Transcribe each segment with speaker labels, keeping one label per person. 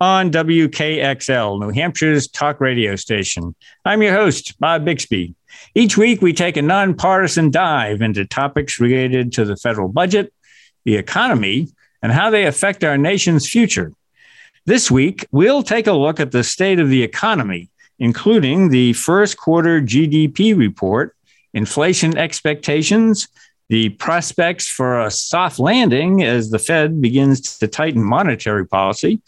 Speaker 1: on WKXL, New Hampshire's talk radio station. I'm your host, Bob Bixby. Each week, we take a nonpartisan dive into topics related to the federal budget, the economy, and how they affect our nation's future. This week, we'll take a look at the state of the economy, including the first quarter GDP report, inflation expectations, the prospects for a soft landing as the Fed begins to tighten monetary policy,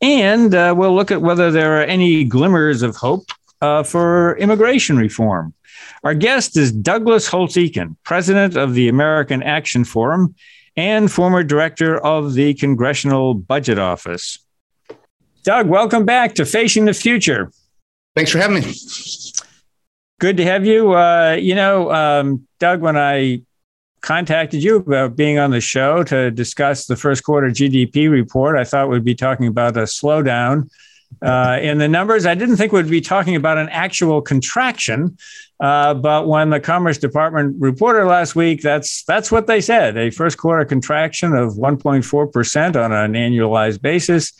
Speaker 1: and uh, we'll look at whether there are any glimmers of hope uh, for immigration reform. Our guest is Douglas Holtz-Eakin, president of the American Action Forum and former director of the Congressional Budget Office. Doug, welcome back to Facing the Future.
Speaker 2: Thanks for having me.
Speaker 1: Good to have you. Uh, you know, um, Doug, when I contacted you about being on the show to discuss the first quarter GDP report. I thought we'd be talking about a slowdown uh, in the numbers. I didn't think we'd be talking about an actual contraction, uh, but when the Commerce Department reported last week, that's that's what they said: a first quarter contraction of 1.4 percent on an annualized basis.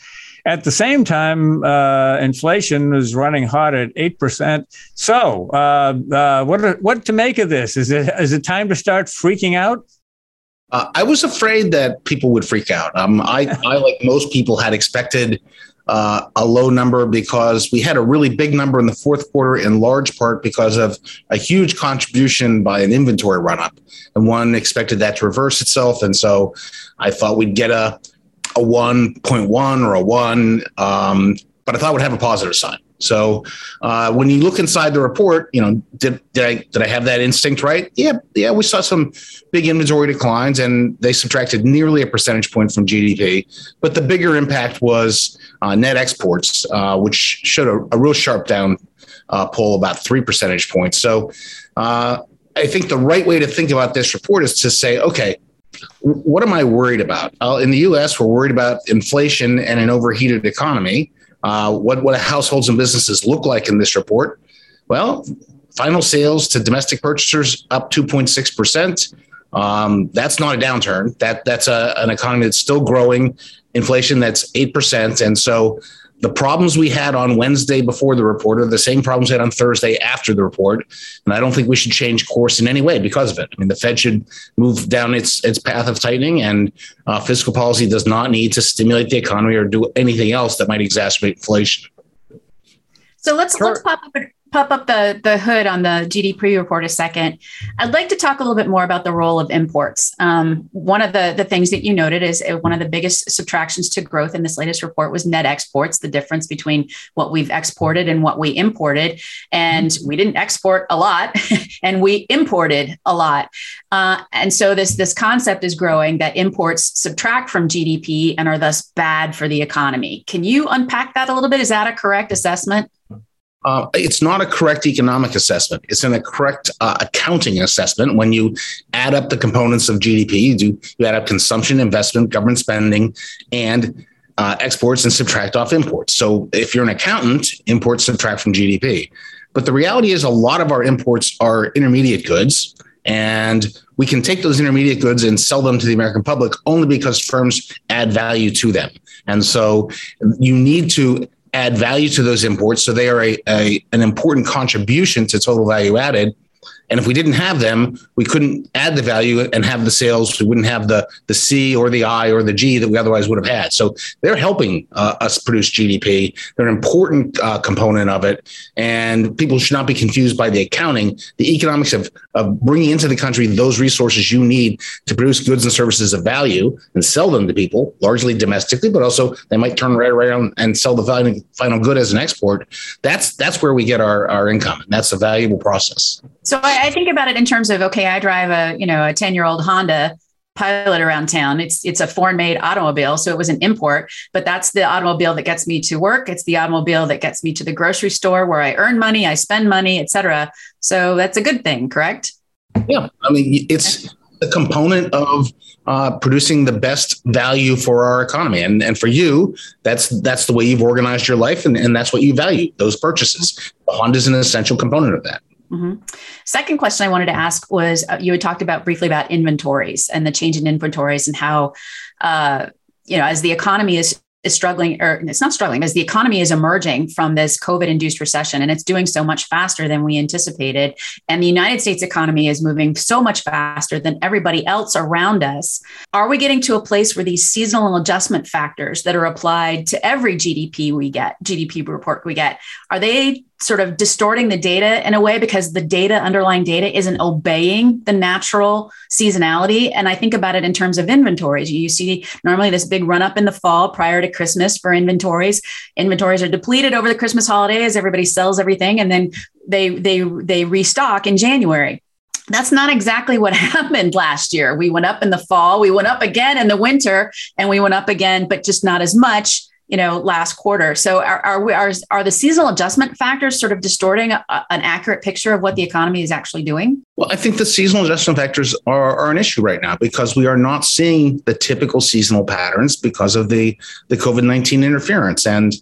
Speaker 1: At the same time, uh, inflation is running hot at eight percent. So, uh, uh, what what to make of this? Is it is it time to start freaking out?
Speaker 2: Uh, I was afraid that people would freak out. Um, I, I, like most people, had expected uh, a low number because we had a really big number in the fourth quarter, in large part because of a huge contribution by an inventory run up, and one expected that to reverse itself. And so, I thought we'd get a a 1.1 or a 1, um, but I thought would have a positive sign. So uh, when you look inside the report, you know, did, did I did I have that instinct right? Yeah, yeah. We saw some big inventory declines, and they subtracted nearly a percentage point from GDP. But the bigger impact was uh, net exports, uh, which showed a, a, real sharp down uh, pull, about three percentage points. So uh, I think the right way to think about this report is to say, okay, what am I worried about? Uh, in the U.S., we're worried about inflation and an overheated economy. Uh, what what households and businesses look like in this report? Well, final sales to domestic purchasers up 2.6 percent. Um, that's not a downturn. That that's a, an economy that's still growing. Inflation that's eight percent, and so the problems we had on Wednesday before the report are the same problems we had on Thursday after the report. And I don't think we should change course in any way because of it. I mean, the Fed should move down its, its path of tightening, and uh, fiscal policy does not need to stimulate the economy or do anything else that might exacerbate inflation.
Speaker 3: So let's sure. let's pop up pop up the, the hood on the GDP report a second, I'd like to talk a little bit more about the role of imports. Um, one of the, the things that you noted is uh, one of the biggest subtractions to growth in this latest report was net exports, the difference between what we've exported and what we imported. And we didn't export a lot and we imported a lot. Uh, and so this, this concept is growing that imports subtract from GDP and are thus bad for the economy. Can you unpack that a little bit? Is that a correct assessment?
Speaker 2: Uh, it's not a correct economic assessment. It's a correct uh, accounting assessment. When you add up the components of GDP, you do you add up consumption, investment, government spending, and uh, exports, and subtract off imports. So if you're an accountant, imports subtract from GDP. But the reality is, a lot of our imports are intermediate goods, and we can take those intermediate goods and sell them to the American public only because firms add value to them. And so you need to add value to those imports. So they are a, a, an important contribution to total value added. And if we didn't have them, we couldn't add the value and have the sales. We wouldn't have the the C or the I or the G that we otherwise would have had. So they're helping uh, us produce GDP. They're an important uh, component of it, and people should not be confused by the accounting. The economics of of bringing into the country those resources you need to produce goods and services of value and sell them to people, largely domestically, but also they might turn right around and sell the final, final good as an export. That's that's where we get our our income, and that's a valuable process.
Speaker 3: So I, I think about it in terms of okay, I drive a you know a ten year old Honda pilot around town. It's it's a foreign made automobile, so it was an import, but that's the automobile that gets me to work. It's the automobile that gets me to the grocery store where I earn money, I spend money, etc. So that's a good thing, correct?
Speaker 2: Yeah, I mean it's a component of uh, producing the best value for our economy, and and for you, that's that's the way you've organized your life, and, and that's what you value those purchases. Honda is an essential component of that.
Speaker 3: Mm-hmm. Second question I wanted to ask was uh, you had talked about briefly about inventories and the change in inventories and how, uh, you know, as the economy is is struggling, or it's not struggling, as the economy is emerging from this COVID induced recession and it's doing so much faster than we anticipated. And the United States economy is moving so much faster than everybody else around us. Are we getting to a place where these seasonal adjustment factors that are applied to every GDP we get, GDP report we get, are they sort of distorting the data in a way because the data underlying data isn't obeying the natural seasonality. And i think about it in terms of inventories. You see normally this big run up in the fall prior to christmas for inventories. Inventories are depleted over the christmas holidays. Everybody sells everything and then they they they restock in january. That's not exactly what happened last year. We went up in the fall, we went up again in the winter, and we went up again, but just not as much you know last quarter. So are are, we, are, are the seasonal adjustment factors sort of distorting a, an accurate picture of what the economy is actually doing?
Speaker 2: Well i think the seasonal adjustment factors are, are an issue right now because we are not seeing the typical seasonal patterns because of the the covid-19 interference. And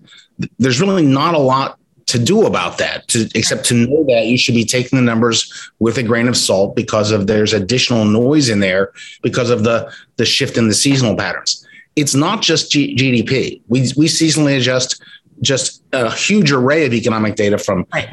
Speaker 2: there's really not a lot to do about that to, except to know that you should be taking the numbers with a grain of salt because of there's additional noise in there because of the the shift in the seasonal patterns it's not just G- GDP. We we seasonally adjust just a huge array of economic data from right.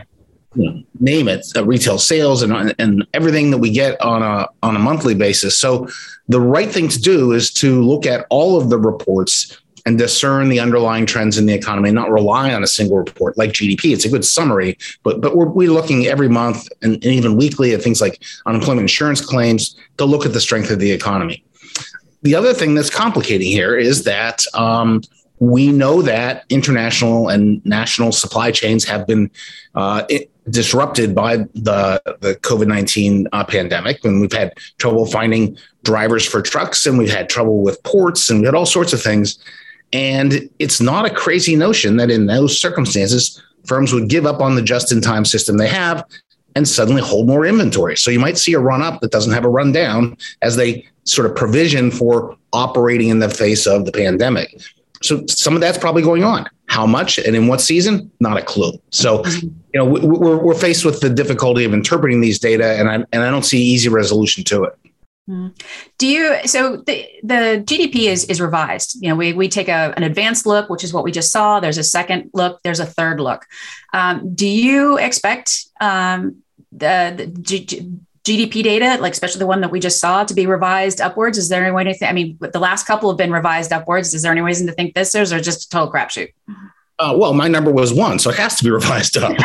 Speaker 2: you know, name it, uh, retail sales and and everything that we get on a on a monthly basis. So the right thing to do is to look at all of the reports and discern the underlying trends in the economy, not rely on a single report like GDP. It's a good summary, but but we're, we're looking every month and, and even weekly at things like unemployment insurance claims to look at the strength of the economy the other thing that's complicating here is that um, we know that international and national supply chains have been uh, disrupted by the, the COVID 19 uh, pandemic. And we've had trouble finding drivers for trucks, and we've had trouble with ports, and we had all sorts of things. And it's not a crazy notion that in those circumstances, firms would give up on the just in time system they have and suddenly hold more inventory. So you might see a run up that doesn't have a run down as they sort of provision for operating in the face of the pandemic. So some of that's probably going on. How much and in what season? Not a clue. So, you know, we're, we're faced with the difficulty of interpreting these data, and I and I don't see easy resolution to it.
Speaker 3: Hmm. Do you so the the GDP is is revised? You know, we we take a, an advanced look, which is what we just saw. There's a second look. There's a third look. Um, do you expect um, the, the GDP data, like especially the one that we just saw, to be revised upwards? Is there any way to think? I mean, the last couple have been revised upwards. Is there any reason to think this is, or just a total crapshoot? Mm-hmm.
Speaker 2: Uh, well, my number was one, so it has to be revised up.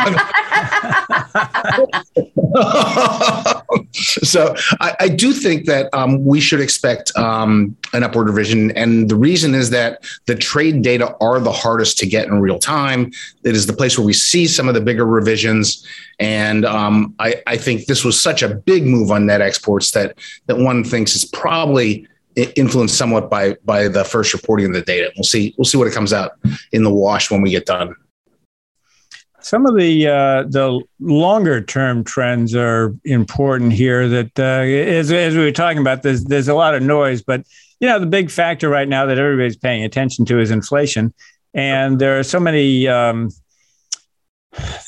Speaker 2: so I, I, do think that um, we should expect um, an upward revision. And the reason is that the trade data are the hardest to get in real time. It is the place where we see some of the bigger revisions. And um, I, I think this was such a big move on net exports that that one thinks is probably influenced somewhat by by the first reporting of the data. We'll see. We'll see what it comes out in the wash when we get done.
Speaker 1: Some of the uh, the longer term trends are important here. That uh, as, as we were talking about, there's there's a lot of noise, but you know the big factor right now that everybody's paying attention to is inflation, and there are so many. Um,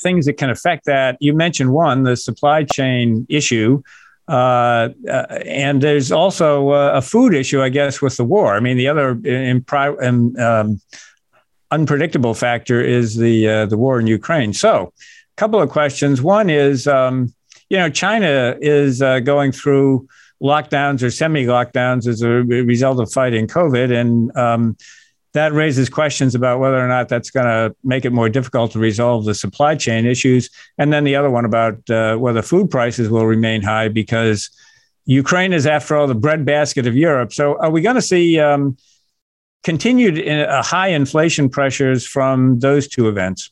Speaker 1: things that can affect that. You mentioned one, the supply chain issue, uh, uh, and there's also uh, a food issue, I guess, with the war. I mean, the other impri- um, unpredictable factor is the uh, the war in Ukraine. So, a couple of questions. One is, um, you know, China is going through lockdowns or semi lockdowns as a result of fighting COVID, and um, that raises questions about whether or not that's going to make it more difficult to resolve the supply chain issues. And then the other one about uh, whether food prices will remain high because Ukraine is, after all, the breadbasket of Europe. So are we going to see um, continued uh, high inflation pressures from those two events?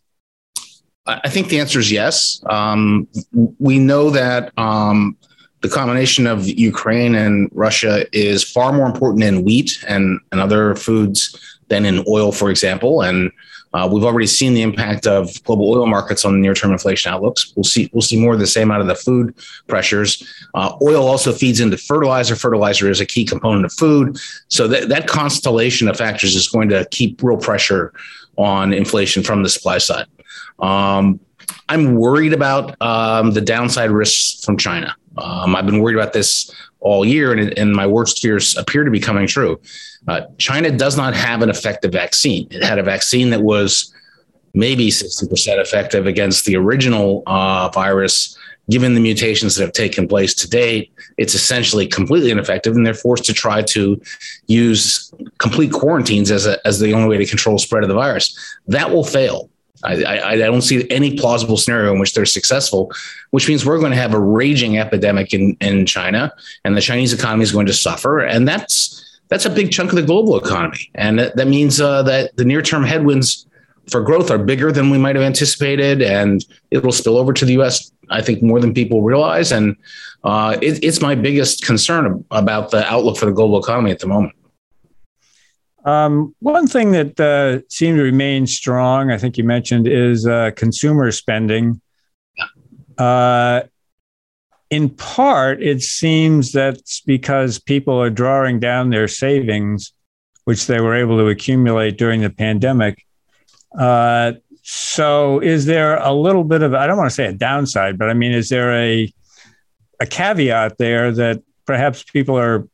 Speaker 2: I think the answer is yes. Um, we know that um, the combination of Ukraine and Russia is far more important in wheat and, and other foods than in oil, for example. And uh, we've already seen the impact of global oil markets on the near-term inflation outlooks. We'll see we'll see more of the same out of the food pressures. Uh, oil also feeds into fertilizer. Fertilizer is a key component of food, so that that constellation of factors is going to keep real pressure on inflation from the supply side. Um, I'm worried about um, the downside risks from China. Um, I've been worried about this all year, and, and my worst fears appear to be coming true. Uh, China does not have an effective vaccine. It had a vaccine that was maybe 60% effective against the original uh, virus. Given the mutations that have taken place to date, it's essentially completely ineffective, and they're forced to try to use complete quarantines as, a, as the only way to control spread of the virus. That will fail. I, I, I, don't see any plausible scenario in which they're successful, which means we're going to have a raging epidemic in, in China, and the Chinese economy is going to suffer, and that's that's a big chunk of the global economy, and that, that means uh, that the near term headwinds for growth are bigger than we might have anticipated, and it will spill over to the U.S. I think more than people realize, and uh, it, it's my biggest concern about the outlook for the global economy at the moment.
Speaker 1: Um, one thing that uh, seemed to remain strong, I think you mentioned, is uh, consumer spending. Uh, in part, it seems that's because people are drawing down their savings, which they were able to accumulate during the pandemic. Uh, so, is there a little bit of, I don't want to say a downside, but I mean, is there a, a caveat there that perhaps people are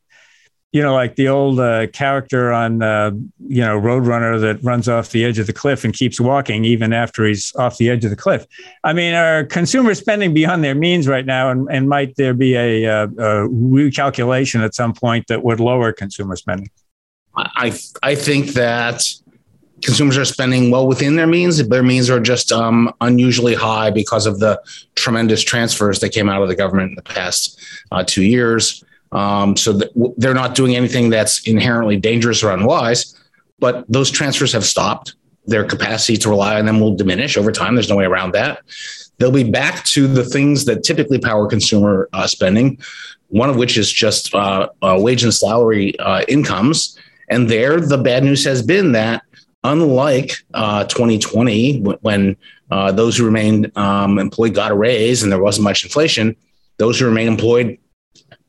Speaker 1: you know, like the old uh, character on, uh, you know, Roadrunner that runs off the edge of the cliff and keeps walking even after he's off the edge of the cliff. I mean, are consumers spending beyond their means right now? And, and might there be a, a, uh, a recalculation at some point that would lower consumer spending?
Speaker 2: I, I think that consumers are spending well within their means. Their means are just um, unusually high because of the tremendous transfers that came out of the government in the past uh, two years. Um, so they're not doing anything that's inherently dangerous or unwise, but those transfers have stopped. Their capacity to rely on them will diminish over time. There's no way around that. They'll be back to the things that typically power consumer uh, spending, one of which is just uh, uh, wage and salary uh, incomes. And there, the bad news has been that unlike 2020, uh, when uh, those who remained um, employed got a raise and there wasn't much inflation, those who remain employed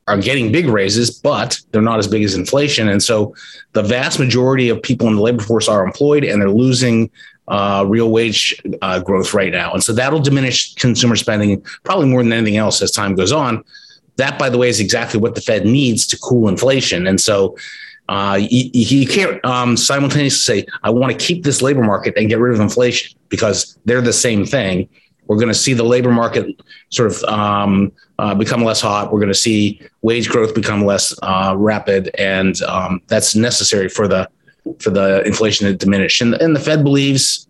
Speaker 2: are getting big raises, but they're not as big as inflation. And so the vast majority of people in the labor force are employed and they're losing uh, real wage uh, growth right now. And so that'll diminish consumer spending probably more than anything else as time goes on. That, by the way, is exactly what the Fed needs to cool inflation. And so uh, you, you, can't um, simultaneously say, I want to keep this labor market and get rid of inflation because they're the same thing. We're going to see the labor market sort of um, uh, become less hot. We're going to see wage growth become less uh, rapid, and um, that's necessary for the for the inflation to diminish. And, and the Fed believes,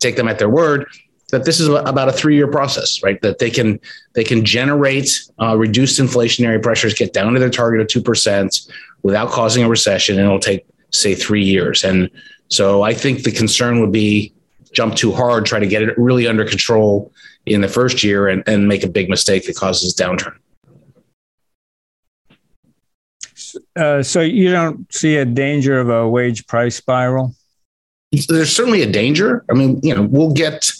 Speaker 2: take them at their word, that this is about a three-year process, right? That they can they can generate uh, reduced inflationary pressures, get down to their target of two percent without causing a recession, and it'll take say three years. And so I think the concern would be jump too hard, try to get it really under control in the first year and, and make a big mistake that causes downturn.
Speaker 1: Uh, so you don't see a danger of a wage price spiral?
Speaker 2: There's certainly a danger. I mean, you know, we'll get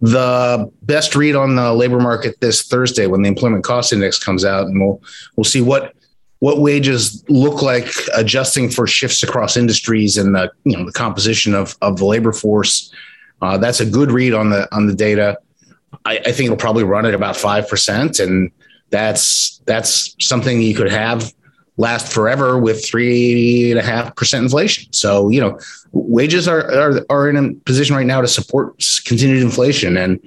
Speaker 2: the best read on the labor market this Thursday when the employment cost index comes out, and we'll we'll see what what wages look like adjusting for shifts across industries and the you know the composition of of the labor force uh, that's a good read on the on the data. I, I think it'll probably run at about five percent, and that's that's something you could have last forever with three and a half percent inflation. So you know, wages are, are are in a position right now to support continued inflation, and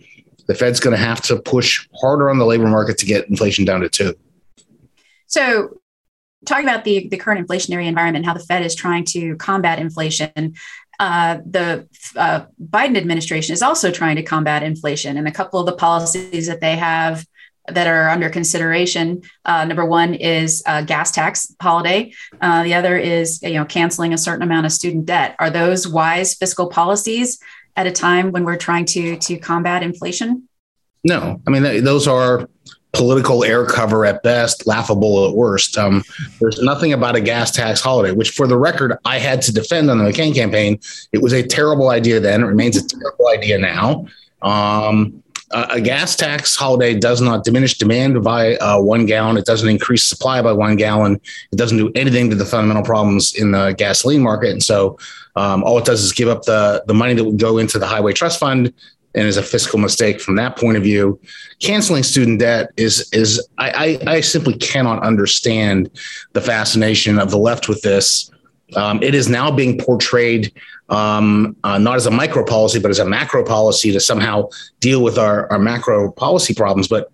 Speaker 2: the Fed's going to have to push harder on the labor market to get inflation down to two.
Speaker 3: So talking about the, the current inflationary environment, how the Fed is trying to combat inflation, uh, the uh, Biden administration is also trying to combat inflation, and a couple of the policies that they have that are under consideration. Uh, number one is gas tax holiday. Uh, the other is you know canceling a certain amount of student debt. Are those wise fiscal policies at a time when we're trying to to combat inflation?
Speaker 2: No, I mean those are political air cover at best, laughable at worst. Um, there's nothing about a gas tax holiday, which, for the record, I had to defend on the McCain campaign. It was a terrible idea then. It remains a terrible idea now. Um, a gas tax holiday does not diminish demand by uh, one gallon. It doesn't increase supply by one gallon. It doesn't do anything to the fundamental problems in the gasoline market. And so, um, all it does is give up the the money that would go into the highway trust fund and is a fiscal mistake from that point of view. Canceling student debt is is I, I, I simply cannot understand the fascination of the left with this. Um, it is now being portrayed um, uh, not as a micro policy, but as a macro policy to somehow deal with our, our macro policy problems. But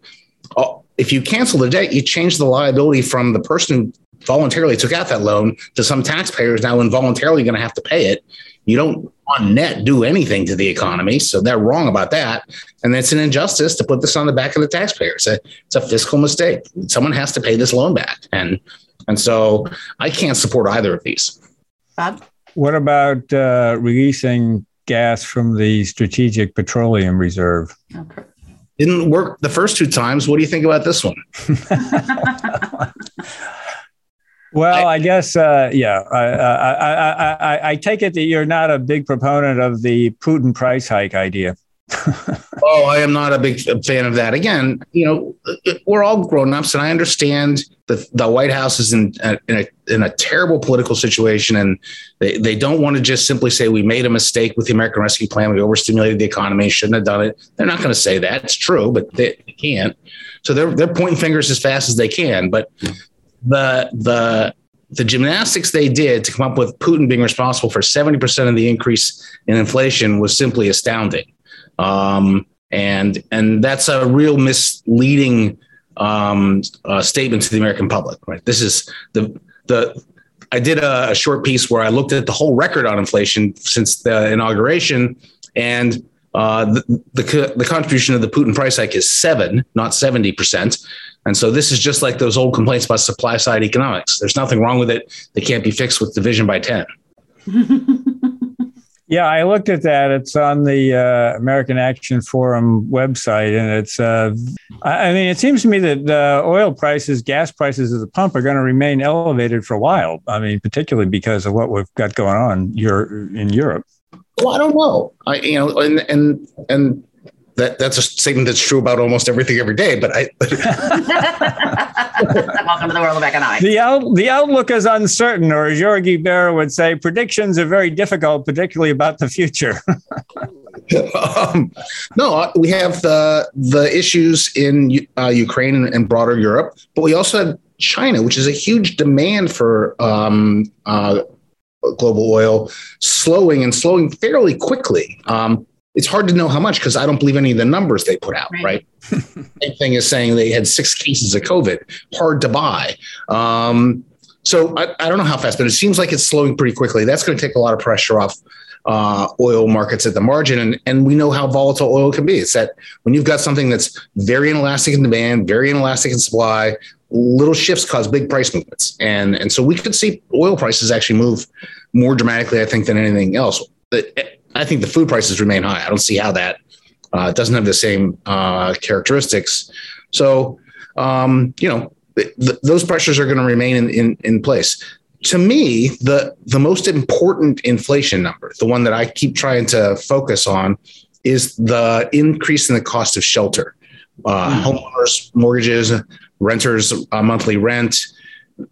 Speaker 2: uh, if you cancel the debt, you change the liability from the person who voluntarily took out that loan to some taxpayers now involuntarily going to have to pay it. You don't on net do anything to the economy. So they're wrong about that. And it's an injustice to put this on the back of the taxpayer. It's a, it's a fiscal mistake. Someone has to pay this loan back. And, and so I can't support either of these.
Speaker 3: Bob?
Speaker 1: What about uh, releasing gas from the Strategic Petroleum Reserve?
Speaker 2: Okay. Didn't work the first two times. What do you think about this one?
Speaker 1: well, I, I guess, uh, yeah. I, I, I, I take it that you're not a big proponent of the Putin price hike idea.
Speaker 2: oh, I am not a big fan of that. Again, you know, we're all grown ups, and I understand that the White House is in a, in a, in a terrible political situation, and they, they don't want to just simply say we made a mistake with the American Rescue Plan, we overstimulated the economy, shouldn't have done it. They're not going to say that. It's true, but they, they can't. So they're they're pointing fingers as fast as they can. But the the the gymnastics they did to come up with Putin being responsible for 70% of the increase in inflation was simply astounding. Um, and and that's a real misleading um, uh, statement to the American public. Right? This is the the. I did a, a, short piece where I looked at the whole record on inflation since the inauguration, and uh, the, the, the contribution of the Putin price hike is seven, not seventy percent. And so this is just like those old complaints about supply side economics. There's nothing wrong with it. They can't be fixed with division by ten.
Speaker 1: Yeah, I looked at that. It's on the uh, American Action Forum website, and it's. Uh, I mean, it seems to me that uh, oil prices, gas prices at the pump, are going to remain elevated for a while. I mean, particularly because of what we've got going on here in Europe.
Speaker 2: Well, I don't know. I, you know, and and and that that's a statement that's true about almost everything every day. But I
Speaker 3: welcome to the world of economics.
Speaker 1: The out, the outlook is uncertain, or as Yogi Berra would say, predictions are very difficult, particularly about the future.
Speaker 2: um, no, uh, we have the the issues in uh, Ukraine and, and, broader Europe, but we also have China, which is a huge demand for um, uh, global oil, slowing and slowing fairly quickly. Um, it's hard to know how much because I don't believe any of the numbers they put out, right? right? Same thing is saying they had six cases of COVID, hard to buy. Um, so I, I, don't know how fast, but it seems like it's slowing pretty quickly. That's going to take a lot of pressure off uh, oil markets at the margin. And, and we know how volatile oil can be. It's that when you've got something that's very inelastic in demand, very inelastic in supply, little shifts cause big price movements. And, and so we could see oil prices actually move more dramatically, I think, than anything else. But I think the food prices remain high. I don't see how that uh, doesn't have the same uh, characteristics. So, um, you know, th- th- those pressures are going to remain in, in, in place. To me, the the most important inflation number, the one that I keep trying to focus on, is the increase in the cost of shelter. Uh, mm. Homeowners, mortgages, renters, uh, monthly rent,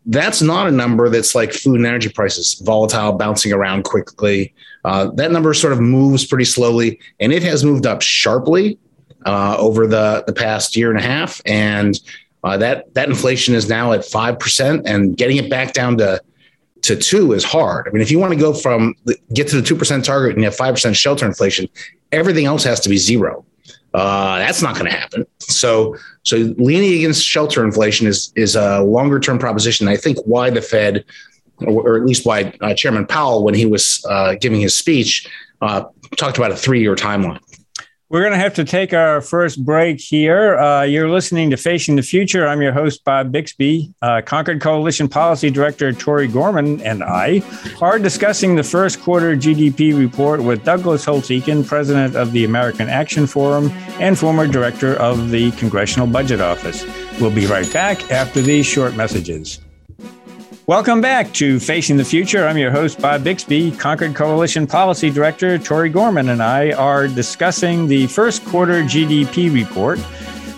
Speaker 2: that's not a number that's like food and energy prices, volatile, bouncing around quickly. Uh, that number sort of moves pretty slowly, and it has moved up sharply uh, over the the past year and a half. And uh, that that inflation is now at five percent, and getting it back down to to two is hard. I mean, if you want to go from get to the two percent target and you have five percent shelter inflation, everything else has to be zero. Uh, that's not going to happen. So, so leaning against shelter inflation is is a longer term proposition. I think why the Fed, or, at least why uh, Chairman Powell, when he was uh, giving his speech, uh, talked about a three year timeline.
Speaker 1: We're going to have to take our first break here. Uh, you're listening to Facing the Future. I'm your host, Bob Bixby. Uh, Concord Coalition Policy Director Tori Gorman and I are discussing the first quarter GDP report with Douglas Holtz-Eakin, President of the American Action Forum and former Director of the Congressional Budget Office. We'll be right back after these short messages. Welcome back to Facing the Future. I'm your host, Bob Bixby. Concord Coalition Policy Director Tori Gorman and I are discussing the first quarter GDP report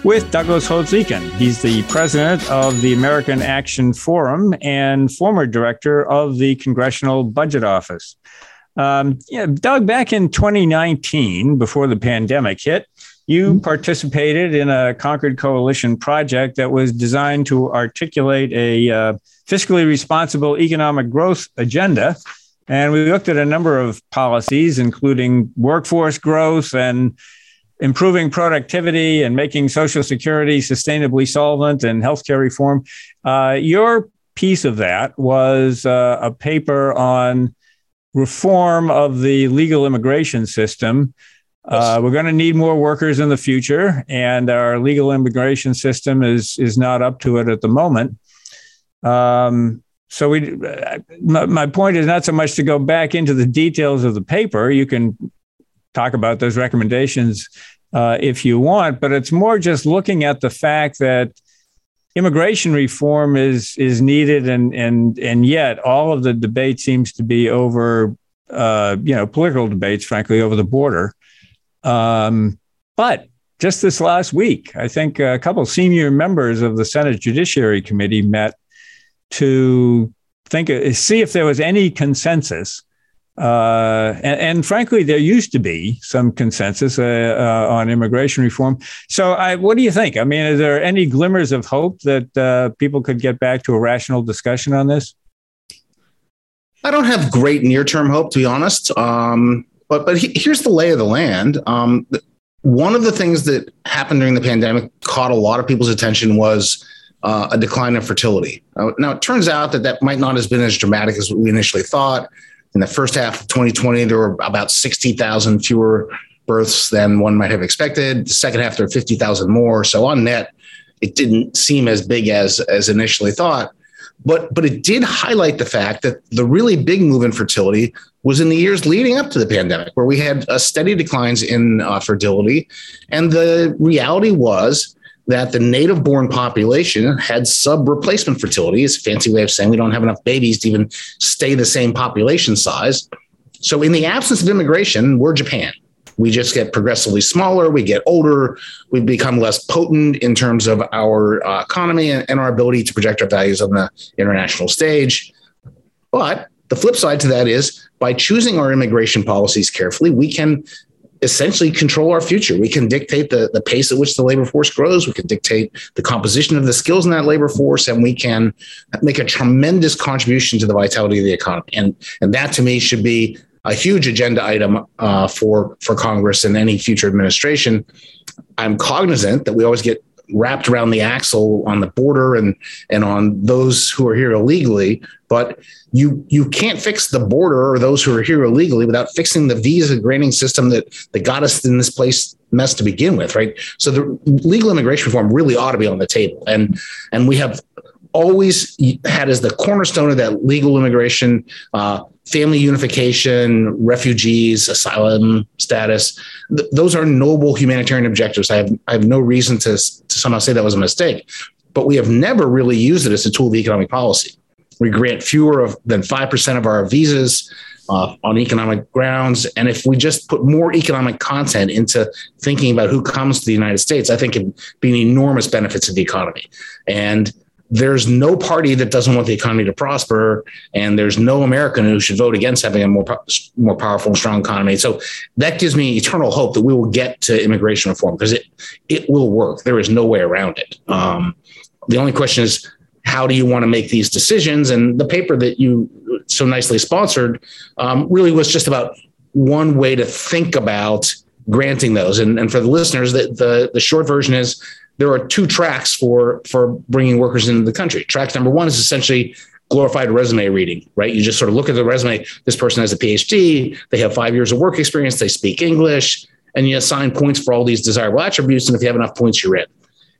Speaker 1: with Douglas Holtz-Eakin. He's the president of the American Action Forum and former director of the Congressional Budget Office. Um, yeah, Doug, back in 2019, before the pandemic hit, you mm-hmm. participated in a Concord Coalition project that was designed to articulate a uh, fiscally responsible economic growth agenda. And we looked at a number of policies, including workforce growth and improving productivity and making Social Security sustainably solvent and healthcare reform. Uh, your piece of that was uh, a paper on reform of the legal immigration system. Uh, we're going to need more workers in the future, and our legal immigration system is is not up to it at the moment. Um, so we, my, my point is not so much to go back into the details of the paper. You can talk about those recommendations uh, if you want, but it's more just looking at the fact that immigration reform is is needed, and and and yet all of the debate seems to be over, uh, you know, political debates, frankly, over the border. Um, but just this last week, I think a couple senior members of the Senate Judiciary Committee met to think see if there was any consensus. Uh, and, and, frankly, there used to be some consensus uh, uh, on immigration reform. So, I, what do you think? I mean, is there any glimmers of hope that uh, people could get back to a rational discussion on this?
Speaker 2: I don't have great near-term hope, to be honest. Um, but but he, here's the lay of the land. Um, one of the things that happened during the pandemic caught a lot of people's attention was uh, a decline in fertility. Uh, now, it turns out that that might not have been as dramatic as we initially thought. In the first half of 2020, there were about 60,000 fewer births than one might have expected. The second half, there were 50,000 more. So on net, it didn't seem as big as as initially thought. But but it did highlight the fact that the really big move in fertility was in the years leading up to the pandemic, where we had uh, steady declines in uh, fertility, and the reality was that the native born population had sub replacement fertility. It's a fancy way of saying we don't have enough babies to even stay the same population size. So, in the absence of immigration, we're Japan. We just get progressively smaller, we get older, we become less potent in terms of our uh, economy and, and our ability to project our values on the international stage. But the flip side to that is by choosing our immigration policies carefully, we can essentially control our future. We can dictate the, the pace at which the labor force grows. We can dictate the composition of the skills in that labor force, and we can make a tremendous contribution to the vitality of the economy. And, and that to me should be a huge agenda item uh, for, for Congress and any future administration. I'm cognizant that we always get wrapped around the axle on the border and and on those who are here illegally but you you can't fix the border or those who are here illegally without fixing the visa granting system that that got us in this place mess to begin with right? So the legal immigration reform really ought to be on the table. And and we have always had as the cornerstone of that legal immigration uh, family unification, refugees, asylum status. Th- those are noble humanitarian objectives. I have, I have no reason to, to somehow say that was a mistake, but we have never really used it as a tool of economic policy. We grant fewer of, than 5% of our visas uh, on economic grounds. And if we just put more economic content into thinking about who comes to the United States, I think it'd be an enormous benefit to the economy. And there's no party that doesn't want the economy to prosper, and there's no American who should vote against having a more more powerful and strong economy. So that gives me eternal hope that we will get to immigration reform because it it will work. There is no way around it. Um, the only question is how do you want to make these decisions? And the paper that you so nicely sponsored um, really was just about one way to think about granting those. And, and for the listeners, the, the, the short version is there are two tracks for for bringing workers into the country. Track number one is essentially glorified resume reading, right? You just sort of look at the resume. This person has a PhD. They have five years of work experience. They speak English. and you assign points for all these desirable attributes. And if you have enough points, you're in.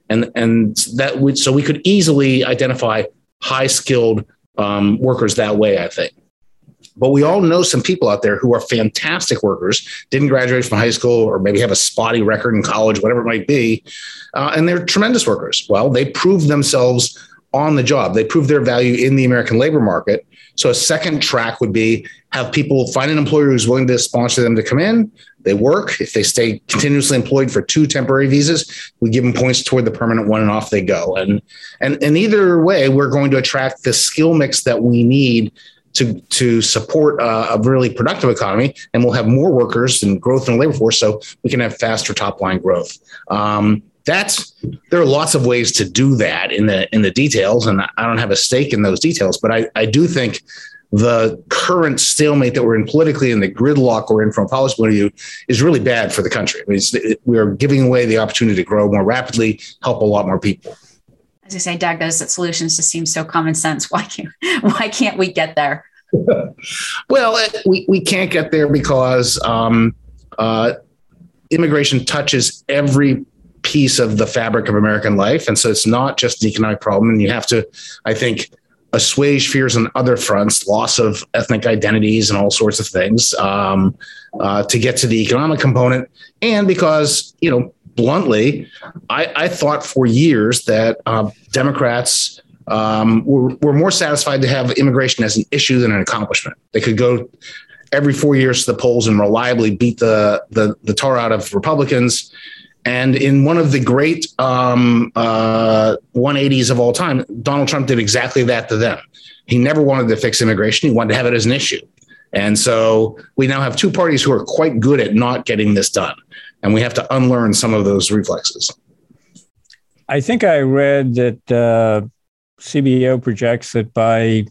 Speaker 2: And and that would so we could easily identify high skilled um, workers that way. I think. But we all know some people out there who are fantastic workers, didn't graduate from high school, or maybe have a spotty record in college, whatever it might be, uh, and they're tremendous workers. Well, they prove themselves on the job. They prove their value in the American labor market. So a second track would be have people find an employer who's willing to sponsor them to come in. They work. If they stay continuously employed for two temporary visas, we give them points toward the permanent one, and off they go. And and and either way, we're going to attract the skill mix that we need to to support uh, a really productive economy, and we'll have more workers and growth in the labor force, so we can have faster top line growth. Um, that's there are lots of ways to do that in the in the details, and I don't have a stake in those details, but I I do think the current stalemate that we're in politically and the gridlock we're in from a policy point of view is really bad for the country. I mean, it, we're giving away the opportunity to grow more rapidly, help a lot more people.
Speaker 3: As I say, Doug, those solutions just seem so common sense. Why can't why can't we get there?
Speaker 2: well, we, we can't get there because um, uh, immigration touches every piece of the fabric of American life. And so it's not just an economic problem. And you have to, I think, assuage fears on other fronts, loss of ethnic identities and all sorts of things um, uh, to get to the economic component. And because, you know, bluntly, I, I thought for years that uh, Democrats um, were, were more satisfied to have immigration as an issue than an accomplishment. They could go every four years to the polls and reliably beat the, the, the tar out of Republicans and in one of the great um, uh, 180s of all time, Donald Trump did exactly that to them. He never wanted to fix immigration, he wanted to have it as an issue. And so we now have two parties who are quite good at not getting this done. And we have to unlearn some of those reflexes.
Speaker 1: I think I read that uh, CBO projects that by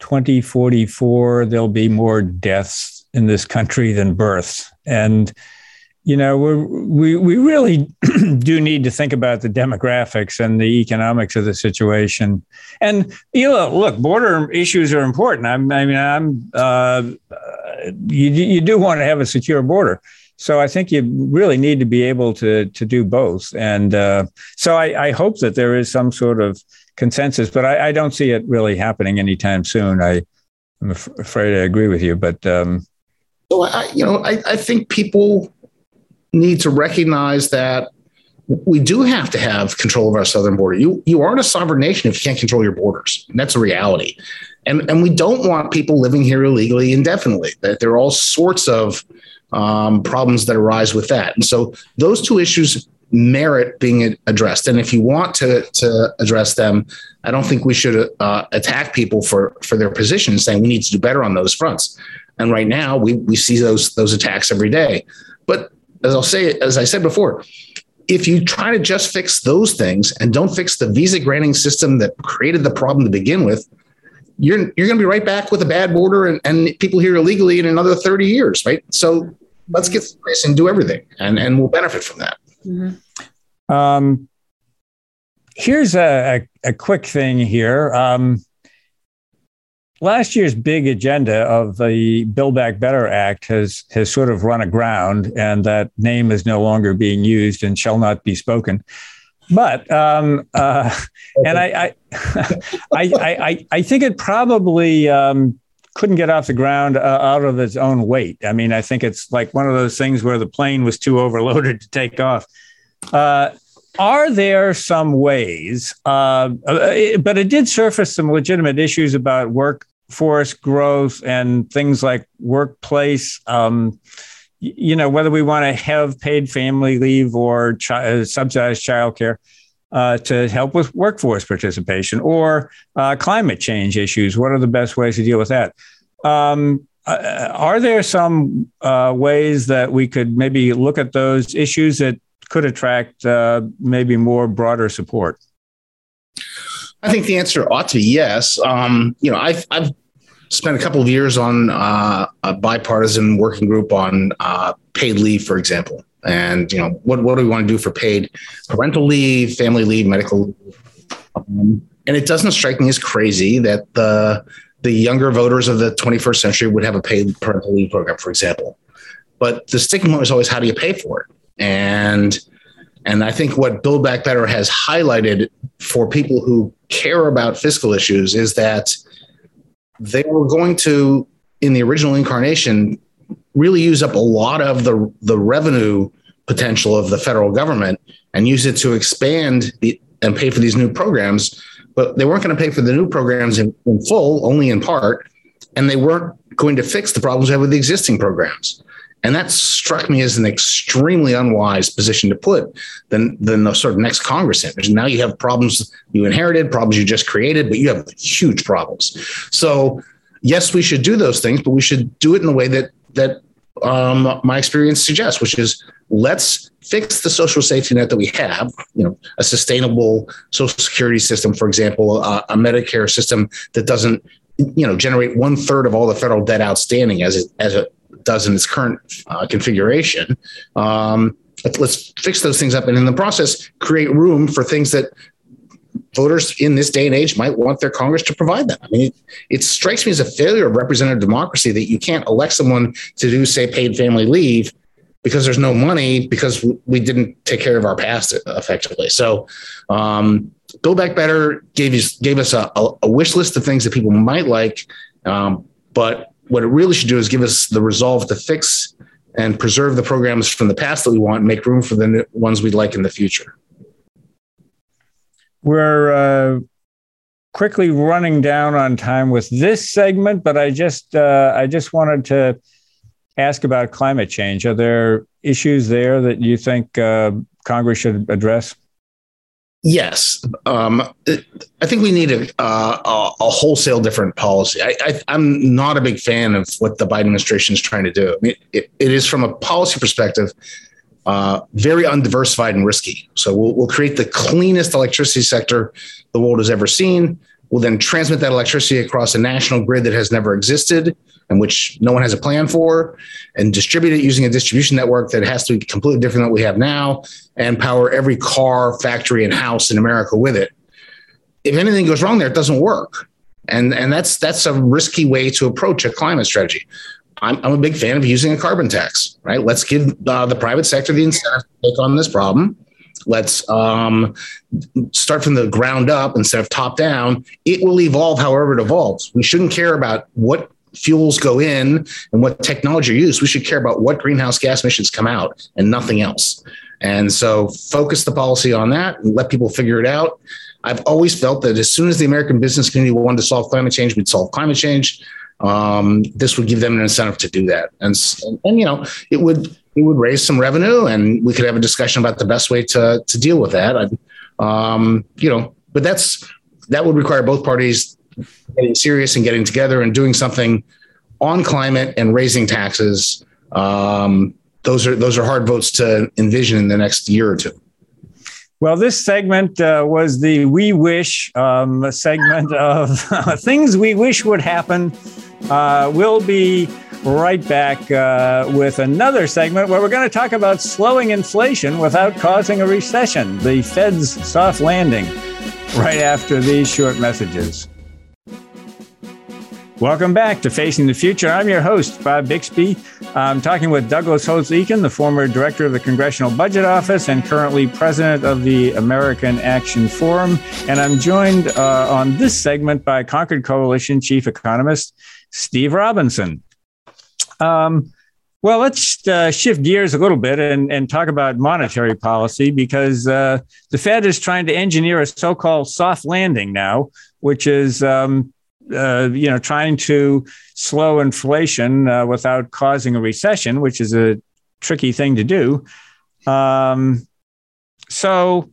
Speaker 1: 2044, there'll be more deaths in this country than births. And you know, we we really do need to think about the demographics and the economics of the situation. And you know, look, border issues are important. I'm, I mean, I'm uh, you you do want to have a secure border. So I think you really need to be able to to do both. And uh, so I, I, hope that there is some sort of consensus, but I, I don't see it really happening anytime soon. I, I'm af- afraid I agree with you, but. Um,
Speaker 2: so I, you know, I, I think people need to recognize that we do have to have control of our southern border. You you aren't a sovereign nation if you can't control your borders. And that's a reality. And and we don't want people living here illegally indefinitely. That there are all sorts of um, problems that arise with that. And so those two issues merit being addressed. And if you want to to address them, I don't think we should uh, attack people for for their position, saying we need to do better on those fronts. And right now, we we see those those attacks every day. But as I'll say, as I said before, if you try to just fix those things and don't fix the visa granting system that created the problem to begin with, you're you're going to be right back with a bad border and, and people here illegally in another 30 years, right? So let's get this and do everything, and and we'll benefit from that. Mm-hmm. Um,
Speaker 1: here's a, a, a quick thing here. Um, last year's big agenda of the Build Back Better Act has has sort of run aground, and that name is no longer being used and shall not be spoken. But um, uh, and I I, I I, I think it probably um, couldn't get off the ground uh, out of its own weight. I mean, I think it's like one of those things where the plane was too overloaded to take off. Uh, are there some ways, uh, uh but it did surface some legitimate issues about workforce growth and things like workplace. Um, you know, whether we want to have paid family leave or uh, subsidized childcare uh, to help with workforce participation or uh, climate change issues. What are the best ways to deal with that? Um, uh, are there some uh, ways that we could maybe look at those issues that could attract uh, maybe more broader support?
Speaker 2: I think the answer ought to be yes. Um, you know, I've, I've spent a couple of years on uh, a bipartisan working group on uh, paid leave, for example. And you know, what what do we want to do for paid parental leave, family leave, medical leave? Um, and it doesn't strike me as crazy that the the younger voters of the 21st century would have a paid parental leave program, for example. but the sticking point was always how do you pay for it? And and I think what Build Back Better has highlighted for people who care about fiscal issues is that they were going to, in the original incarnation, really use up a lot of the, the revenue potential of the federal government and use it to expand the, and pay for these new programs. But they weren't going to pay for the new programs in, in full, only in part. And they weren't going to fix the problems we have with the existing programs. And that struck me as an extremely unwise position to put than, than the sort of next Congress in. Now you have problems you inherited, problems you just created, but you have huge problems. So yes, we should do those things, but we should do it in a way that that um, my experience suggests, which is let's fix the social safety net that we have. You know, a sustainable social security system, for example, uh, a Medicare system that doesn't you know generate one third of all the federal debt outstanding as it as it does in its current uh, configuration. Um, let's fix those things up, and in the process, create room for things that voters in this day and age might want their Congress to provide them. I mean, it, it, strikes me as a failure of representative democracy that you can't elect someone to do, say, paid family leave because there's no money because we didn't take care of our past effectively. So, um, Build Back Better gave us gave us a, a, wish list of things that people might like, um, but what it really should do is give us the resolve to fix and preserve the programs from the past that we want and make room for the ones we'd like in the future.
Speaker 1: We're uh, quickly running down on time with this segment, but I just uh, I just wanted to ask about climate change. Are there issues there that you think uh, Congress should address?
Speaker 2: Yes, um, I think we need a, uh, a, wholesale different policy. I, am not a big fan of what the Biden administration is trying to do. I mean, it, it is from a policy perspective uh, very undiversified and risky. So we'll, we'll create the cleanest electricity sector the world has ever seen. We'll then transmit that electricity across a national grid that has never existed and which no one has a plan for, and distribute it using a distribution network that has to be completely different than what we have now, and power every car, factory, and house in America with it. If anything goes wrong there, it doesn't work. And, and that's that's a risky way to approach a climate strategy. I'm, I'm a big fan of using a carbon tax, right? Let's give uh, the private sector the incentive to take on this problem. Let's um, start from the ground up instead of top down. It will evolve however it evolves. We shouldn't care about what fuels go in and what technology are used. We should care about what greenhouse gas emissions come out and nothing else. And so focus the policy on that and let people figure it out. I've always felt that as soon as the American business community wanted to solve climate change, we'd solve climate change um, this would give them an incentive to do that. And, and, and, you know, it would, it would raise some revenue and we could have a discussion about the best way to, to deal with that. Um, you know, but that's, that would require both parties getting serious and getting together and doing something on climate and raising taxes. Um, those are, those are hard votes to envision in the next year or two.
Speaker 1: Well, this segment uh, was the We Wish um, segment of things we wish would happen uh, we'll be right back uh, with another segment where we're going to talk about slowing inflation without causing a recession, the Fed's soft landing, right after these short messages. Welcome back to Facing the Future. I'm your host, Bob Bixby. I'm talking with Douglas Holtz-Eakin, the former director of the Congressional Budget Office and currently president of the American Action Forum. And I'm joined uh, on this segment by Concord Coalition chief economist Steve Robinson. Um, well, let's uh, shift gears a little bit and, and talk about monetary policy because uh, the Fed is trying to engineer a so-called soft landing now, which is um, uh, you know trying to slow inflation uh, without causing a recession, which is a tricky thing to do. Um, so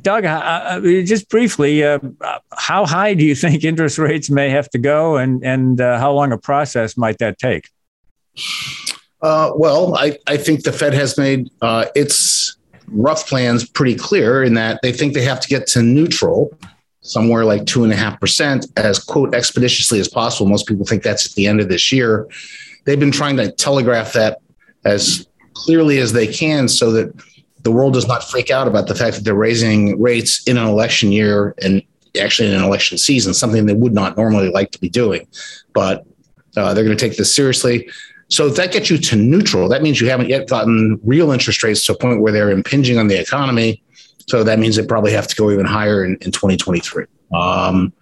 Speaker 1: Doug, uh, just briefly, uh, how high do you think interest rates may have to go, and and uh, how long a process might that take?
Speaker 2: Uh, well, I, I think the Fed has made uh, its rough plans pretty clear in that they think they have to get to neutral, somewhere like two and a half percent, as quote expeditiously as possible. Most people think that's at the end of this year. They've been trying to telegraph that as clearly as they can, so that the world does not freak out about the fact that they're raising rates in an election year and actually in an election season, something they would not normally like to be doing. But uh, they're going to take this seriously. So if that gets you to neutral, that means you haven't yet gotten real interest rates to a point where they're impinging on the economy. So that means they probably have to go even higher in, in 2023. Um,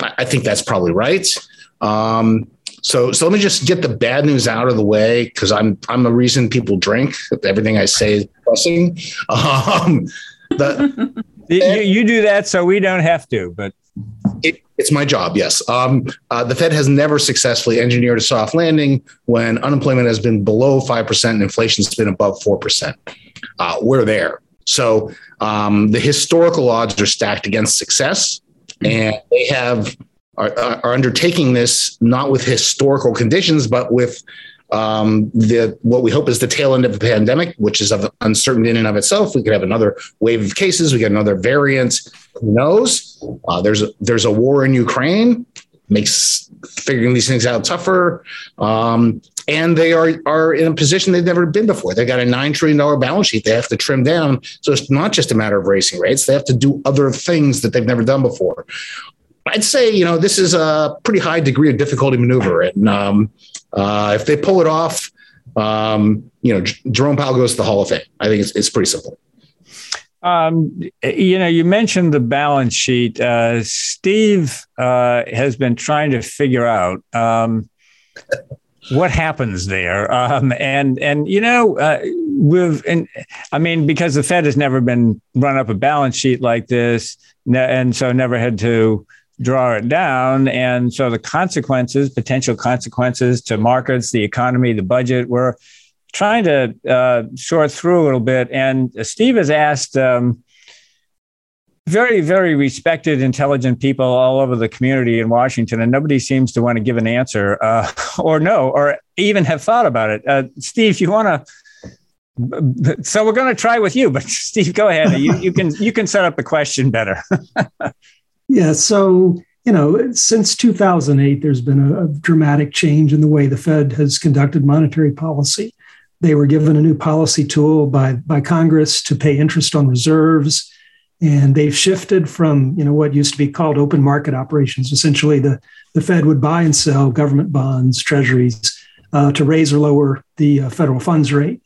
Speaker 2: I think that's probably right. Um, so, so let me just get the bad news out of the way because I'm I'm the reason people drink. Everything I say is pressing. Um,
Speaker 1: the, you, you, do that so we don't have to, but
Speaker 2: it, it's my job. Yes, um, uh, the Fed has never successfully engineered a soft landing when unemployment has been below five percent and inflation's been above four percent. Uh, we're there. So um, the historical odds are stacked against success, and they have are, are undertaking this not with historical conditions, but with um, the what we hope is the tail end of the pandemic, which is of uncertain in and of itself. We could have another wave of cases. We get another variant. Who knows? Uh, there's a, there's a war in Ukraine. Makes figuring these things out tougher. Um, and they are are in a position they've never been before. They've got a nine trillion dollar balance sheet. They have to trim down. So it's not just a matter of raising rates. They have to do other things that they've never done before. I'd say you know this is a pretty high degree of difficulty maneuver, and um, uh, if they pull it off, um, you know J- Jerome Powell goes to the Hall of Fame. I think it's, it's pretty simple.
Speaker 1: Um, you know, you mentioned the balance sheet. Uh, Steve uh, has been trying to figure out um, what happens there, um, and and you know, uh, with and I mean, because the Fed has never been run up a balance sheet like this, and so never had to draw it down. And so the consequences, potential consequences to markets, the economy, the budget, we're trying to uh, sort through a little bit. And Steve has asked um, very, very respected, intelligent people all over the community in Washington, and nobody seems to want to give an answer uh, or no, or even have thought about it. Uh, Steve, you want to? So we're going to try with you, but Steve, go ahead. You, you can you can set up the question better.
Speaker 4: Yeah. So, you know, since 2008, there's been a, a, dramatic change in the way the Fed has conducted monetary policy. They were given a new policy tool by, by Congress to pay interest on reserves. And they've shifted from, you know, what used to be called open market operations. Essentially, the, the Fed would buy and sell government bonds, treasuries, uh, to raise or lower the uh, federal funds rate.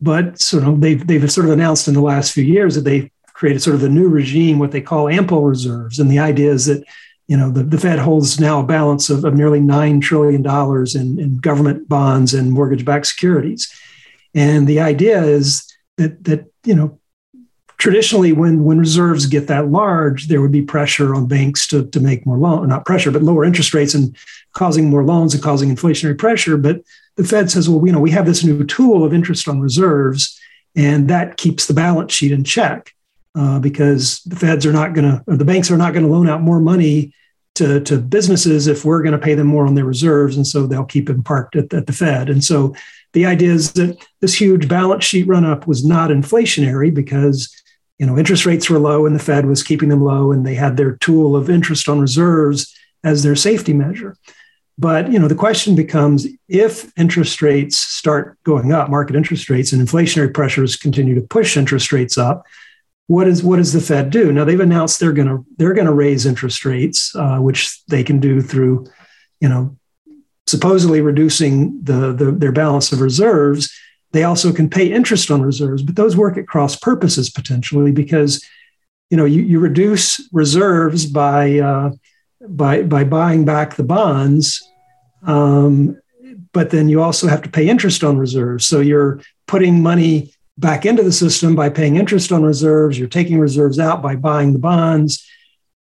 Speaker 4: But sort of they've, they've sort of announced in the last few years that they've created sort of the new regime, what they call ample reserves. And the idea is that, you know, the, the Fed holds now a balance of, of nearly $9 trillion in, in government bonds and mortgage backed securities. And the idea is that, that, you know, traditionally when, when reserves get that large, there would be pressure on banks to, to make more loan, not pressure, but lower interest rates and causing more loans and causing inflationary pressure. But the Fed says, well, you know, we have this new tool of interest on reserves, and that keeps the balance sheet in check uh, because the feds are not going to, the banks are not going to loan out more money to, to businesses if we're going to pay them more on their reserves. And so they'll keep them parked at, at the Fed. And so the idea is that this huge balance sheet run up was not inflationary because you know interest rates were low and the Fed was keeping them low and they had their tool of interest on reserves as their safety measure. But you know the question becomes if interest rates start going up, market interest rates and inflationary pressures continue to push interest rates up, what is what does the Fed do? Now they've announced they're going to they're going to raise interest rates, uh, which they can do through, you know, supposedly reducing the, the their balance of reserves. They also can pay interest on reserves, but those work at cross purposes potentially because, you know, you, you reduce reserves by uh, by by buying back the bonds, um, but then you also have to pay interest on reserves. So you're putting money back into the system by paying interest on reserves. You're taking reserves out by buying the bonds.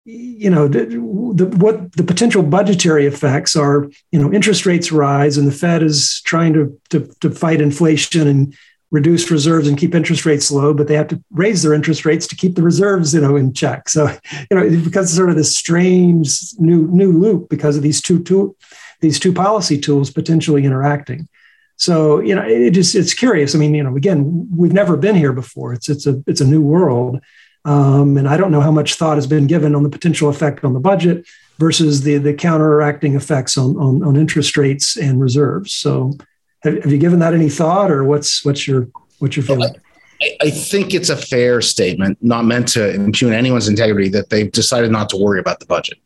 Speaker 4: You know, the, the, what the potential budgetary effects are, you know, interest rates rise and the Fed is trying to, to, to fight inflation and reduce reserves and keep interest rates low, but they have to raise their interest rates to keep the reserves, you know, in check. So, you know, because sort of this strange new new loop because of these two, two these two policy tools potentially interacting. So you know, it just it's curious. I mean, you know, again, we've never been here before. It's it's a it's a new world, um, and I don't know how much thought has been given on the potential effect on the budget versus the the counteracting effects on on, on interest rates and reserves. So, have, have you given that any thought, or what's what's your what's your feeling?
Speaker 2: I, I think it's a fair statement, not meant to impugn anyone's integrity, that they've decided not to worry about the budget.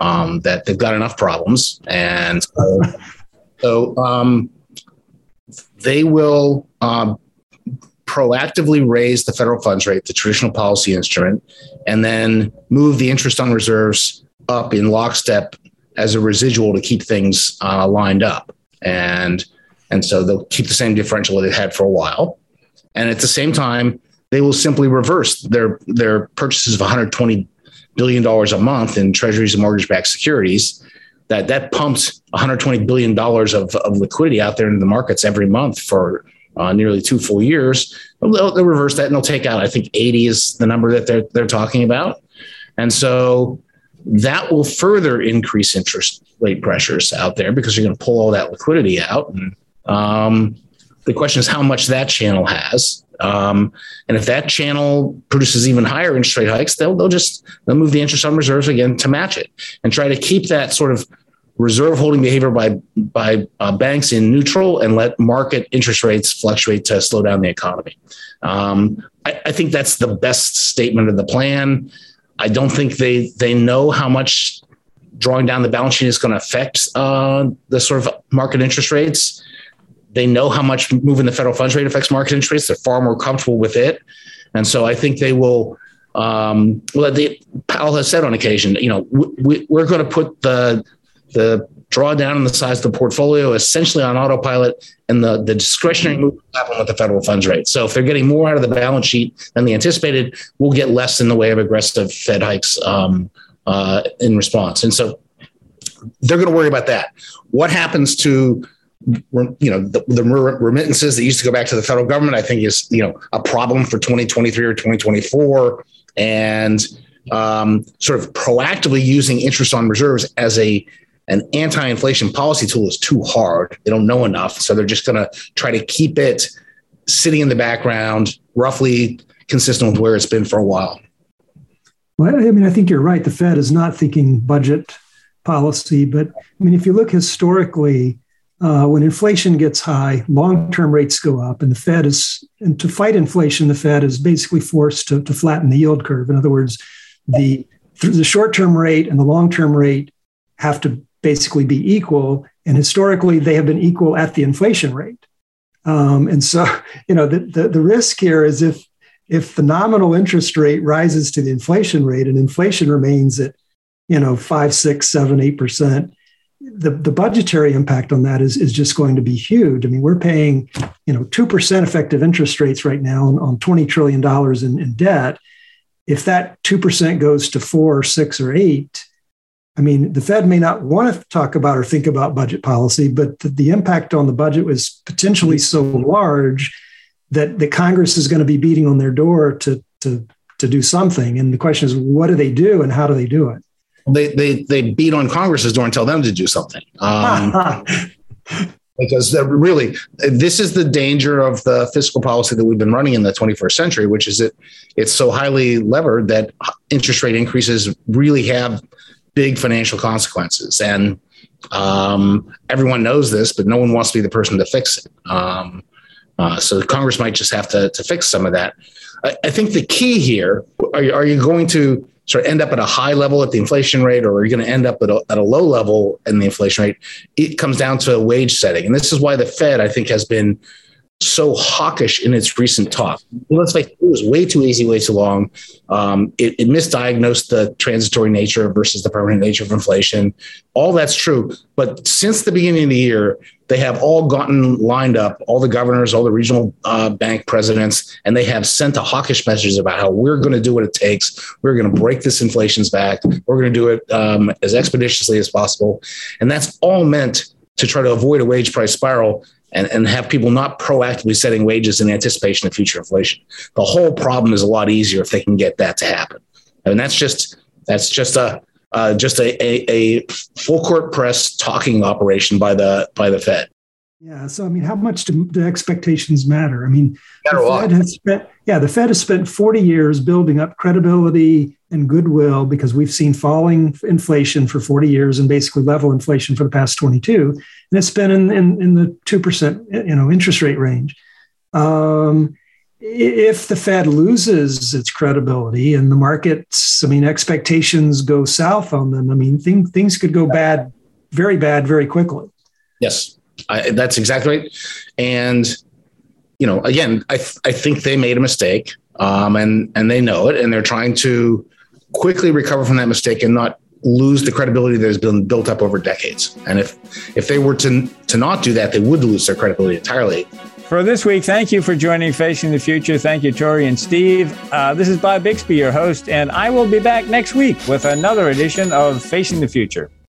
Speaker 2: Um, that they've got enough problems, and so, so um, they will um, proactively raise the federal funds rate, the traditional policy instrument, and then move the interest on reserves up in lockstep as a residual to keep things uh, lined up. And and so they'll keep the same differential that they've had for a while. And at the same time, they will simply reverse their their purchases of 120 billion dollars a month in treasuries and mortgage-backed securities. That that pumps 120 billion dollars of, of liquidity out there into the markets every month for uh, nearly two full years. They'll, they'll, reverse that and they'll take out. I think 80 is the number that they're they're talking about, and so that will further increase interest rate pressures out there because you're going to pull all that liquidity out. And um, the question is how much that channel has. Um, and if that channel produces even higher interest rate hikes, they'll they'll just they'll move the interest on reserves again to match it and try to keep that sort of reserve holding behavior by by uh, banks in neutral and let market interest rates fluctuate to slow down the economy. Um, I, I, think that's the best statement of the plan. I don't think they they know how much drawing down the balance sheet is going to affect uh, the sort of market interest rates. They know how much moving the federal funds rate affects market interest rates. They're far more comfortable with it, and so I think they will. Um, well, the, Powell has said on occasion, you know, we, we're going to put the the drawdown in the size of the portfolio essentially on autopilot and the, the discretionary move happen with the federal funds rate. So if they're getting more out of the balance sheet than they anticipated, we'll get less in the way of aggressive Fed hikes um, uh, in response. And so they're going to worry about that. What happens to you know the, the, remittances that used to go back to the federal government? I think is you know a problem for 2023 or 2024, and um, sort of proactively using interest on reserves as a an anti-inflation policy tool is too hard. They don't know enough, so they're just going to try to keep it sitting in the background, roughly consistent with where it's been for a while.
Speaker 4: Well, I mean, I think you're right. The Fed is not thinking budget policy, but I mean, if you look historically, uh, when inflation gets high, long-term rates go up, and the Fed is, and to fight inflation, the Fed is basically forced to, to flatten the yield curve. In other words, the the short-term rate and the long-term rate have to basically be equal. And historically, they have been equal at the inflation rate. Um, and so, you know, the, the, the risk here is if if the nominal interest rate rises to the inflation rate and inflation remains at, you know, five, six, seven, eight percent, the, the budgetary impact on that is, is just going to be huge. I mean, we're paying, you know, 2% effective interest rates right now on, on $20 trillion in, in debt. If that 2% goes to four six or eight, I mean, the Fed may not want to talk about or think about budget policy, but the, the impact on the budget was potentially so large that the Congress is going to be beating on their door to, to, to do something. And the question is, what do they do and how do they do it?
Speaker 2: They, they, they beat on Congress's door and tell them to do something. Um, because really, this is the danger of the fiscal policy that we've been running in the 21st century, which is that it's so highly levered that interest rate increases really have big financial consequences. And um, everyone knows this, but no one wants to be the person to fix it. Um, uh, so Congress might just have to, to fix some of that. I, I think the key here are you, are you going to sort of end up at a high level at the inflation rate, or are you going to end up at a, at a low level in the inflation rate? It comes down to wage setting. And this is why the Fed, I think, has been so hawkish in its recent talk. Let's it, it was way too easy, way too long. Um, it, it, misdiagnosed the transitory nature versus the permanent nature of inflation. All that's true. But since the beginning of the year, they have all gotten lined up, all the governors, all the regional uh, bank presidents, and they have sent a hawkish message about how we're going to do what it takes. We're going to break this inflation's back. We're going to do it um, as expeditiously as possible. And that's all meant to try to avoid a wage price spiral and, and have people not proactively setting wages in anticipation of future inflation. The whole problem is a lot easier if they can get that to happen. I And that's just that's just a uh, just a, a, a full court press talking operation by the by the Fed.
Speaker 4: Yeah. So, I mean, how much do the expectations matter? I mean, matter the Fed has spent, yeah, the Fed has spent 40 years building up credibility and goodwill because we've seen falling inflation for 40 years and basically level inflation for the past 22. And it's been in, in, in the 2%, you know, interest rate range. Um, if the Fed loses its credibility and the markets, I mean, expectations go south on them, I mean, thing, things could go bad, very bad, very quickly.
Speaker 2: Yes. I, that's exactly right. And you know, again, I th- I think they made a mistake, um, and and they know it, and they're trying to quickly recover from that mistake and not lose the credibility that has been built up over decades. And if if they were to to not do that, they would lose their credibility entirely.
Speaker 1: For this week, thank you for joining Facing the Future. Thank you, Tori and Steve. Uh, this is Bob Bixby, your host, and I will be back next week with another edition of Facing the Future.